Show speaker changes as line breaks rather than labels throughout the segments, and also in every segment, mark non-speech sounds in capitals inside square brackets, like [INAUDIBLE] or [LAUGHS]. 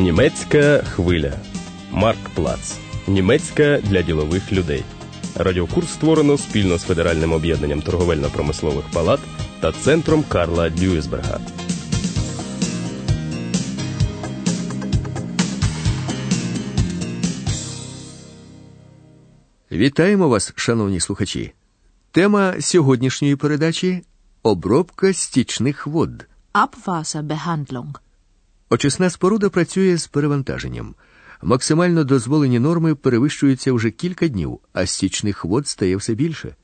Німецька хвиля. Марк Плац. Німецька для ділових людей. Радіокурс створено спільно з Федеральним об'єднанням торговельно-промислових палат та центром Карла Дюйсберга.
Вітаємо вас, шановні слухачі. Тема сьогоднішньої передачі обробка стічних вод.
Abwasserbehandlung.
Очисна споруда працює з перевантаженням. Максимально дозволені норми перевищуються вже кілька днів, а стічних вод стає все більше.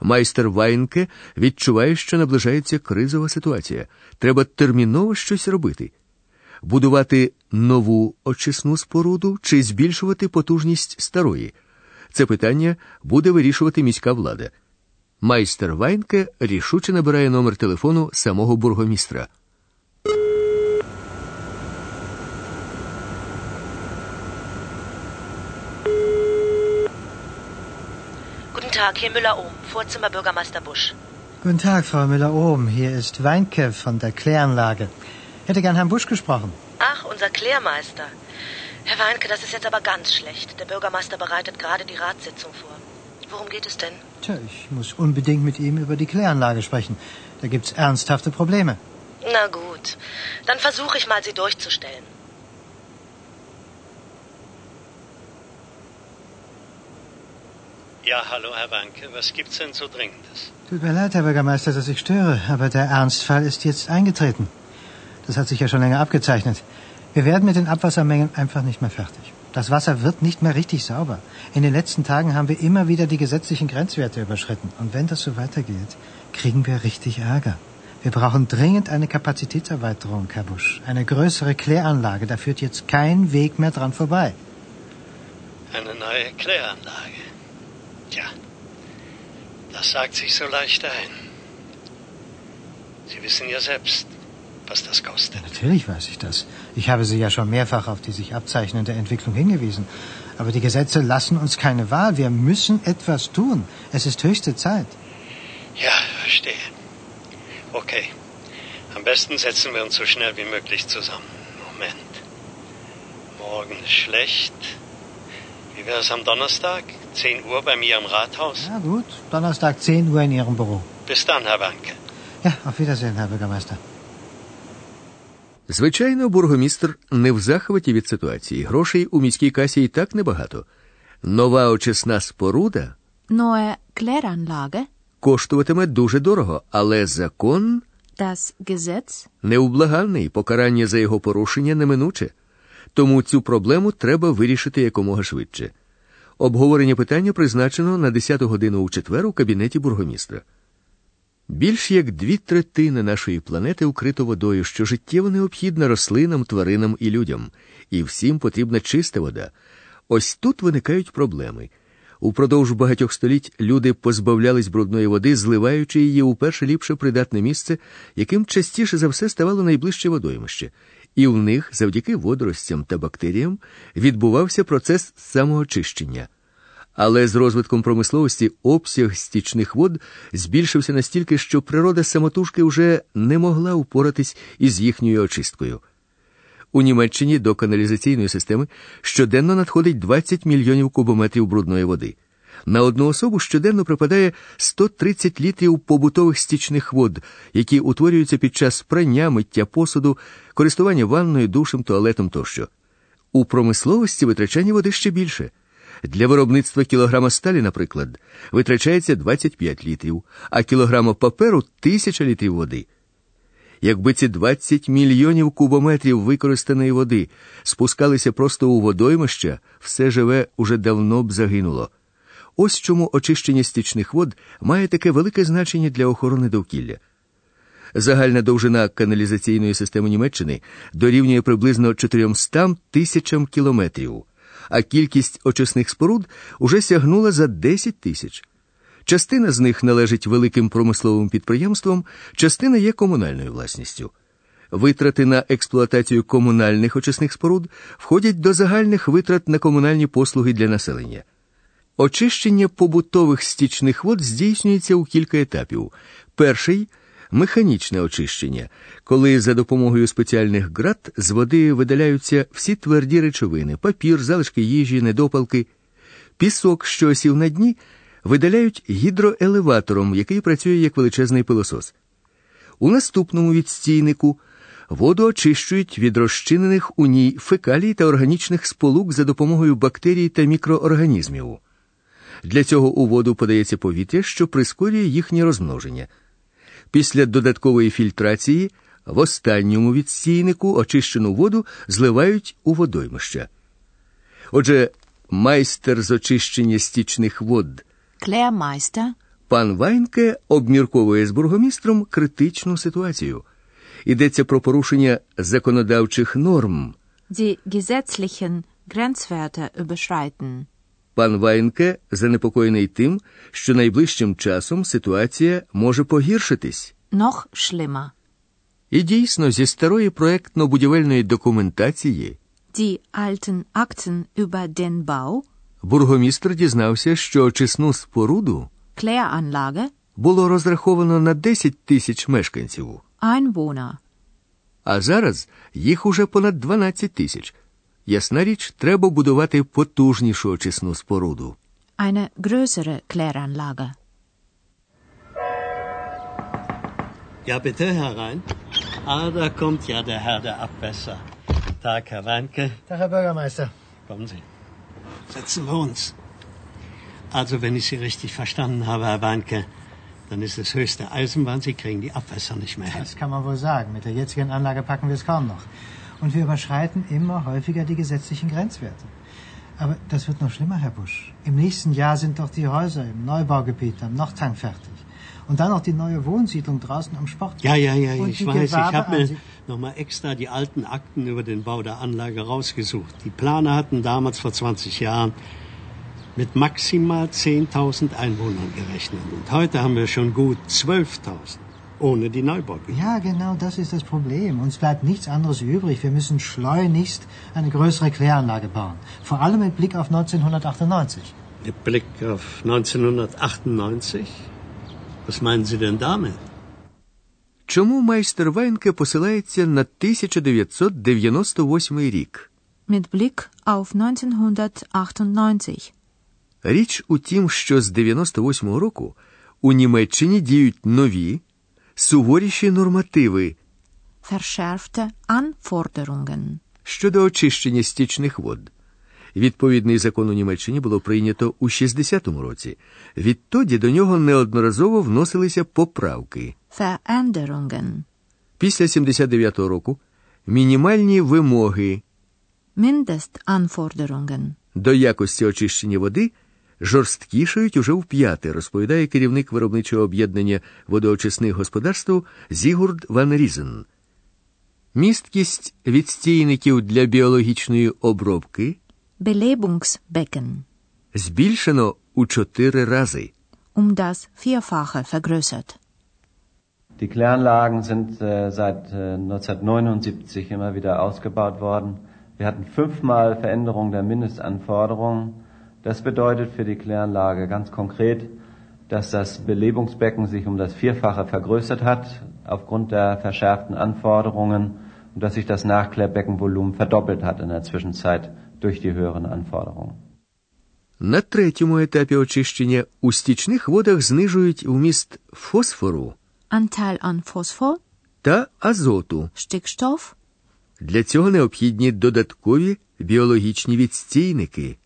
Майстер Вайнке відчуває, що наближається кризова ситуація. Треба терміново щось робити. Будувати нову очисну споруду чи збільшувати потужність старої. Це питання буде вирішувати міська влада. Майстер Вайнке рішуче набирає номер телефону самого бургомістра.
Tag, hier Müller-Ohm, Vorzimmer Bürgermeister Busch.
Guten Tag, Frau Müller-Ohm. Hier ist Weinke von der Kläranlage. Hätte gern Herrn Busch gesprochen.
Ach, unser Klärmeister. Herr Weinke, das ist jetzt aber ganz schlecht. Der Bürgermeister bereitet gerade die Ratssitzung vor. Worum geht es denn?
Tja, ich muss unbedingt mit ihm über die Kläranlage sprechen. Da gibt's ernsthafte Probleme.
Na gut, dann versuche ich mal, Sie durchzustellen.
Ja, hallo Herr Wanke, was gibt's denn so Dringendes?
Tut mir leid, Herr Bürgermeister, dass ich störe, aber der Ernstfall ist jetzt eingetreten. Das hat sich ja schon länger abgezeichnet. Wir werden mit den Abwassermengen einfach nicht mehr fertig. Das Wasser wird nicht mehr richtig sauber. In den letzten Tagen haben wir immer wieder die gesetzlichen Grenzwerte überschritten. Und wenn das so weitergeht, kriegen wir richtig Ärger. Wir brauchen dringend eine Kapazitätserweiterung, Herr Busch. Eine größere Kläranlage. Da führt jetzt kein Weg mehr dran vorbei.
Eine neue Kläranlage. Tja, das sagt sich so leicht ein. Sie wissen ja selbst, was das kostet.
Natürlich weiß ich das. Ich habe Sie ja schon mehrfach auf die sich abzeichnende Entwicklung hingewiesen. Aber die Gesetze lassen uns keine Wahl. Wir müssen etwas tun. Es ist höchste Zeit.
Ja, verstehe. Okay. Am besten setzen wir uns so schnell wie möglich zusammen. Moment. Morgen ist schlecht. Wie wäre es am Donnerstag? 10 Uhr bei mir im Rathaus?
Ja, gut. Donnerstag 10 Uhr in Ihrem Büro.
Bis dann, Herr Wanke.
Ja, auf Wiedersehen, Herr Bürgermeister.
Звичайно, бургомістр не в захваті від ситуації. Грошей у міській касі і так небагато. Нова очисна споруда
Neue Kläranlage.
коштуватиме дуже дорого, але закон
Das Gesetz.
неублаганний, покарання за його порушення неминуче. Тому цю проблему треба вирішити якомога швидше. Обговорення питання призначено на 10 годину у четвер у кабінеті бургомістра. Більш як дві третини нашої планети укрито водою, що життєво необхідна рослинам, тваринам і людям, і всім потрібна чиста вода. Ось тут виникають проблеми. Упродовж багатьох століть люди позбавлялись брудної води, зливаючи її у перше ліпше придатне місце, яким частіше за все ставало найближче водоймище, і в них, завдяки водоростям та бактеріям, відбувався процес самоочищення. Але з розвитком промисловості обсяг стічних вод збільшився настільки, що природа самотужки вже не могла упоратись із їхньою очисткою. У Німеччині до каналізаційної системи щоденно надходить 20 мільйонів кубометрів брудної води. На одну особу щоденно припадає 130 літрів побутових стічних вод, які утворюються під час прання, миття посуду, користування ванною, душем, туалетом тощо. У промисловості витрачання води ще більше. Для виробництва кілограма сталі, наприклад, витрачається 25 літрів, а кілограма паперу 1000 літрів води. Якби ці 20 мільйонів кубометрів використаної води спускалися просто у водоймища, все живе уже давно б загинуло. Ось чому очищення стічних вод має таке велике значення для охорони довкілля. Загальна довжина каналізаційної системи Німеччини дорівнює приблизно 400 тисячам кілометрів, а кількість очисних споруд уже сягнула за 10 тисяч. Частина з них належить великим промисловим підприємствам, частина є комунальною власністю. Витрати на експлуатацію комунальних очисних споруд входять до загальних витрат на комунальні послуги для населення. Очищення побутових стічних вод здійснюється у кілька етапів. Перший механічне очищення, коли за допомогою спеціальних град з води видаляються всі тверді речовини, папір, залишки їжі, недопалки, пісок, що осів на дні, видаляють гідроелеватором, який працює як величезний пилосос. У наступному відстійнику воду очищують від розчинених у ній фекалій та органічних сполук за допомогою бактерій та мікроорганізмів. Для цього у воду подається повітря, що прискорює їхнє розмноження. Після додаткової фільтрації в останньому відстійнику очищену воду зливають у водоймища. Отже, майстер з очищення стічних вод
Klärmeister,
пан Вайнке обмірковує з бургомістром критичну ситуацію. Йдеться про порушення законодавчих норм.
die gesetzlichen Grenzwerte überschreiten.
Пан Вайнке занепокоєний тим, що найближчим часом ситуація може погіршитись.
Noch schlimmer.
І дійсно, зі старої проектно-будівельної документації
Die alten Akten über den Bau,
бургомістр дізнався, що очисну споруду
Kläranlage,
було розраховано на 10 тисяч мешканців,
Einwohner.
а зараз їх уже понад 12 тисяч. Ясна річ, треба будувати потужнішу очисну споруду.
Eine größere Kläranlage.
Ja, bitte herein. Ah, da kommt ja der Herr der Abwässer. Tag, Herr Weinke.
Tag, Herr Bürgermeister.
Kommen Sie. Setzen wir uns. Also, wenn ich Sie richtig verstanden habe, Herr Weinke, dann ist es höchste Eisenbahn, Sie kriegen die Abwässer nicht mehr hin.
Das kann man wohl sagen. Mit der jetzigen Anlage packen wir es kaum noch. Und wir überschreiten immer häufiger die gesetzlichen Grenzwerte. Aber das wird noch schlimmer, Herr Busch. Im nächsten Jahr sind doch die Häuser im Neubaugebiet am Nordhang fertig. Und dann noch die neue Wohnsiedlung draußen am Sport.
Ja, ja, ja, ich weiß. Ich habe mir nochmal extra die alten Akten über den Bau der Anlage rausgesucht. Die Planer hatten damals vor 20 Jahren mit maximal 10.000 Einwohnern gerechnet. Und heute haben wir schon gut 12.000, ohne die Neubaugebiete.
Ja, genau das ist das Problem. Uns bleibt nichts anderes übrig. Wir müssen schleunigst eine größere Kläranlage bauen. Vor allem mit Blick auf 1998.
Mit Blick auf 1998? Was meinen Sie denn damit?
Чому майстер Вайнке посилається на 1998 рік?
Mit Blick auf 1998.
Річ у тім, що з 98 року у Німеччині діють нові, суворіші нормативи
Verschärfte Anforderungen.
щодо очищення стічних вод. Відповідний закон у Німеччині було прийнято у 60-му році. Відтоді до нього неодноразово вносилися поправки.
Veränderungen.
Після 79-го року мінімальні вимоги
Mindestanforderungen.
до якості очищення води жорсткішають уже вп'яте, розповідає керівник виробничого об'єднання водоочисних господарств Зігурд Ван Різен. Місткість відстійників для біологічної обробки
Belebungsbecken.
збільшено у чотири рази.
Um das Vierfache vergrößert.
Die Kläranlagen sind äh, seit äh, 1979 immer wieder ausgebaut worden. Wir hatten fünfmal Veränderung der Mindestanforderungen. Das bedeutet für die Kläranlage ganz konkret, dass das Belebungsbecken sich um das Vierfache vergrößert hat aufgrund der verschärften Anforderungen und dass sich das Nachklärbeckenvolumen verdoppelt hat in der Zwischenzeit durch die höheren Anforderungen.
На третьому етапі очищення у стічних водах знижують вміст фосфору
Anteil an Phosphor,
та азоту.
Stickstoff,
Для цього необхідні додаткові біологічні відстійники,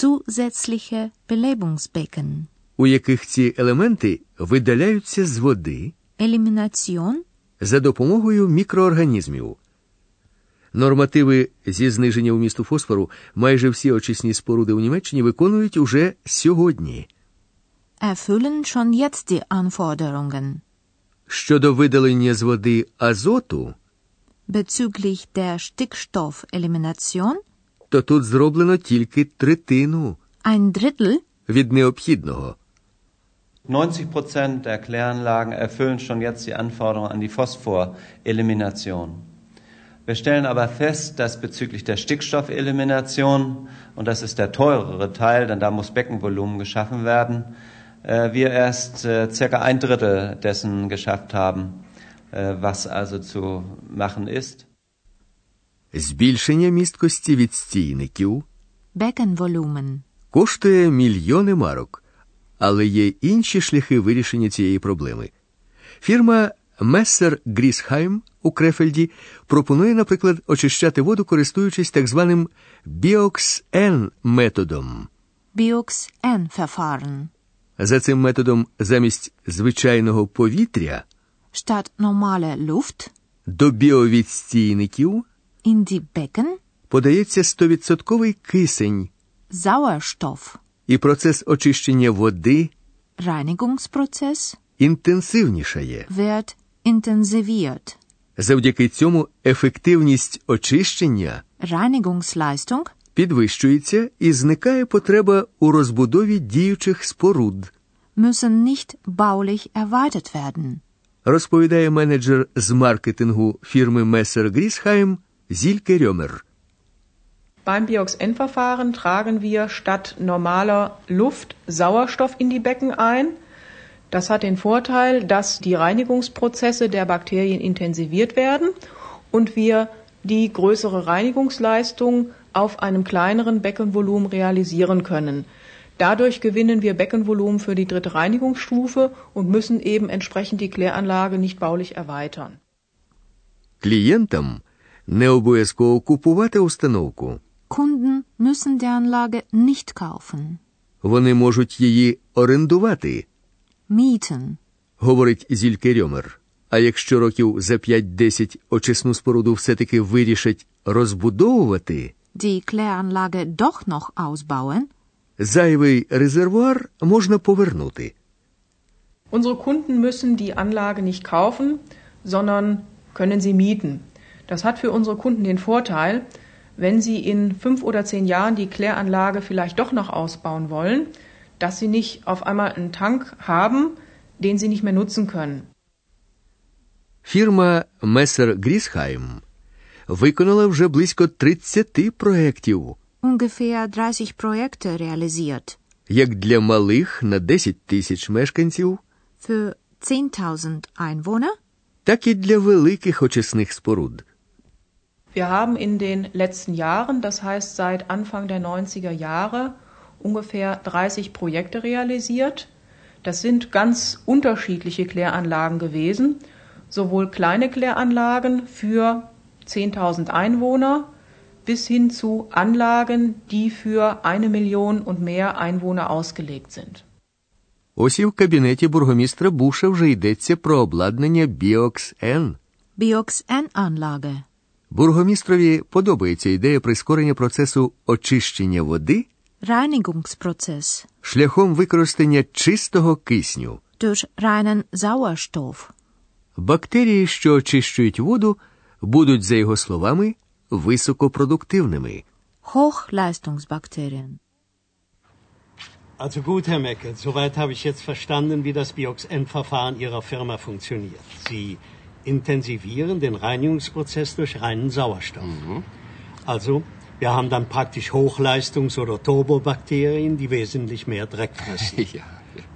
Zusätzliche Belebungsbecken.
у яких ці елементи видаляються з води
Elimination,
за допомогою мікроорганізмів. Нормативи зі зниження вмісту фосфору майже всі очисні споруди у Німеччині виконують уже сьогодні.
erfüllen schon jetzt die Anforderungen.
Щодо видалення з води азоту,
Bezüglich der Stickstoffelimination
то тут зроблено тільки третину
ein Drittel
від необхідного.
90 Prozent der Kläranlagen erfüllen schon jetzt die Anforderungen an die Phosphorelimination. Wir stellen aber fest, dass bezüglich der Stickstoffelimination, und das ist der teurere Teil, denn da muss Beckenvolumen geschaffen werden, äh, wir erst äh, circa ein Drittel dessen geschafft haben. Äh, was also zu machen ist.
Збільшення місткості відстійників
Beckenvolumen.
коштує мільйони марок, але є інші шляхи вирішення цієї проблеми. Фірма Мессер Грісхайм у Крефельді пропонує, наприклад, очищати воду, користуючись так званим біокс-Н методом.
Biox-N-Verfahren.
За цим методом замість звичайного повітря
Statt normale Luft
до біовідстійників
in die Becken
подається 100% кисень,
Sauerstoff.
і процес очищення води
Reinigungsprozess
інтенсивнішає.
wird intensiviert.
Завдяки цьому ефективність очищення
Reinigungsleistung
підвищується і зникає потреба у розбудові діючих споруд,
müssen nicht baulich erweitert werden.
розповідає менеджер з маркетингу фірми Мессер Грісхайм Зільке Рьомер.
Beim Biox-N-Verfahren tragen wir statt normaler Luft Sauerstoff in die Becken ein. Das hat den Vorteil, dass die Reinigungsprozesse der Bakterien intensiviert werden und wir die größere Reinigungsleistung auf einem kleineren Beckenvolumen realisieren können. Dadurch gewinnen wir Beckenvolumen für die dritte Reinigungsstufe und müssen eben entsprechend die Kläranlage nicht baulich erweitern.
Клієнтам не обов'язково купувати установку.
Kunden müssen die Anlage nicht kaufen.
Вони можуть її орендувати,
Mieten.
говорить Зільке Рьомер. А якщо років за 5-10 очисну споруду все-таки вирішать розбудовувати,
Die Kläranlage doch noch ausbauen,
зайвий резервуар можна повернути.
Unsere Kunden müssen die Anlage nicht kaufen, sondern können sie mieten. Das hat für unsere Kunden den Vorteil, wenn sie in fünf oder zehn Jahren die Kläranlage vielleicht doch noch ausbauen wollen, dass sie nicht auf einmal einen Tank haben, den sie nicht mehr nutzen können.
Фірма Месер Грісхайм виконала вже близько 30 проєктів,
ungefähr 30 Projekte realisiert.
як для малих на 10 тисяч мешканців,
Für 10.000 Einwohner
так і для великих очисних споруд.
Wir haben in den letzten Jahren, das heißt seit Anfang der 90er Jahre, ungefähr 30 Projekte realisiert. Das sind ganz unterschiedliche Kläranlagen gewesen, sowohl kleine Kläranlagen für 10.000 Einwohner bis hin zu Anlagen, die für eine Million und mehr Einwohner ausgelegt sind.
Ось і в кабінеті бургомістра Буша вже йдеться про обладнання Біокс-Н.
Biox-N-Anlage.
Бургомістрові подобається ідея прискорення процесу очищення води
Reinigungsprozess
шляхом використання чистого кисню.
durch reinen Sauerstoff.
Бактерії, що очищують воду, будуть, за його словами, високопродуктивними.
Hochleistungsbakterien.
Also gut, Herr Mecke, soweit habe ich jetzt verstanden, wie das Biox-N-Verfahren Ihrer Firma funktioniert. Sie intensivieren den Reinigungsprozess durch reinen Sauerstoff. Also, wir haben dann praktisch Hochleistungs- oder Turbobakterien, die wesentlich mehr Dreck fressen. [LAUGHS]
Ja.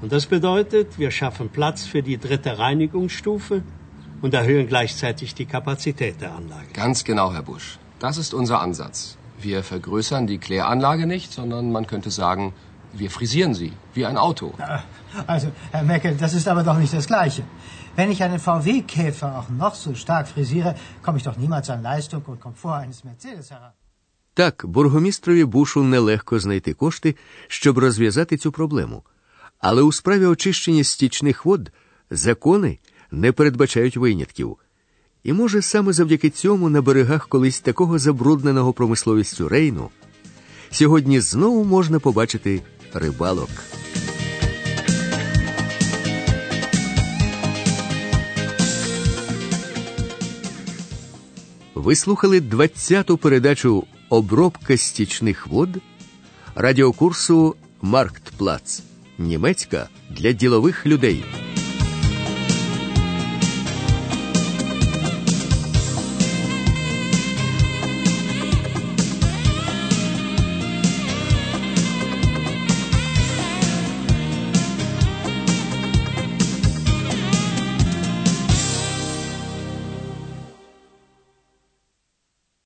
Und das bedeutet, wir schaffen Platz für die dritte Reinigungsstufe und erhöhen gleichzeitig die Kapazität der Anlage.
Ganz genau, Herr Busch. Das ist unser Ansatz. Wir vergrößern die Kläranlage nicht, sondern man könnte sagen, wir frisieren sie, wie ein Auto.
Also, Herr Meckel, das ist aber doch nicht das Gleiche. Wenn ich einen VW-Käfer auch noch so stark frisiere, komme ich doch niemals an Leistung und Komfort eines Mercedes heran.
Так, бургомістрові Бушу нелегко знайти кошти, щоб розв'язати цю проблему. Але у справі очищення стічних вод закони не передбачають винятків. І може саме завдяки цьому на берегах колись такого забрудненого промисловістю рейну сьогодні знову можна побачити рибалок. Ви слухали 20-ту передачу Обробка стічних вод радіокурсу Марктплац. Німецька для ділових людей.